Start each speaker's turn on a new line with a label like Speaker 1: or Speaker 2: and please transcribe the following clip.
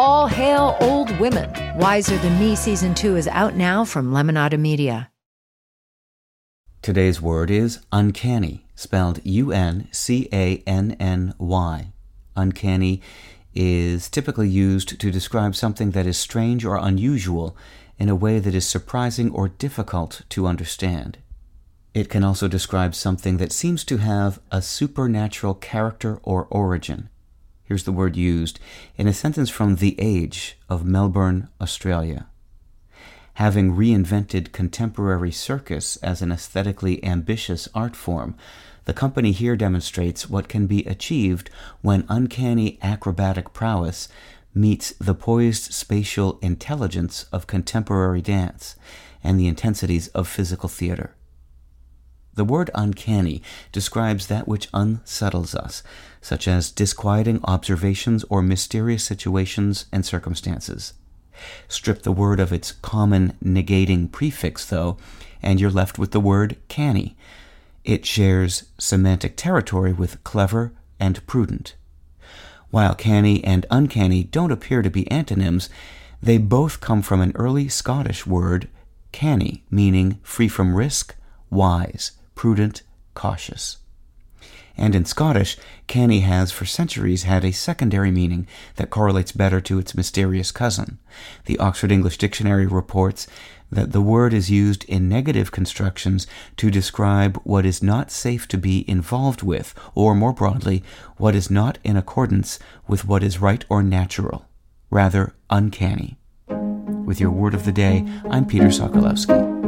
Speaker 1: All hail old women. Wiser Than Me season two is out now from Lemonada Media.
Speaker 2: Today's word is uncanny, spelled U N C A N N Y. Uncanny is typically used to describe something that is strange or unusual in a way that is surprising or difficult to understand. It can also describe something that seems to have a supernatural character or origin. Here's the word used in a sentence from The Age of Melbourne, Australia having reinvented contemporary circus as an aesthetically ambitious art form, the company here demonstrates what can be achieved when uncanny acrobatic prowess meets the poised spatial intelligence of contemporary dance and the intensities of physical theater. The word uncanny describes that which unsettles us, such as disquieting observations or mysterious situations and circumstances. Strip the word of its common negating prefix, though, and you're left with the word canny. It shares semantic territory with clever and prudent. While canny and uncanny don't appear to be antonyms, they both come from an early Scottish word, canny, meaning free from risk, wise, prudent, cautious and in Scottish, canny has for centuries had a secondary meaning that correlates better to its mysterious cousin. The Oxford English Dictionary reports that the word is used in negative constructions to describe what is not safe to be involved with, or more broadly, what is not in accordance with what is right or natural, rather uncanny. With your word of the day, I'm Peter Sokolowski.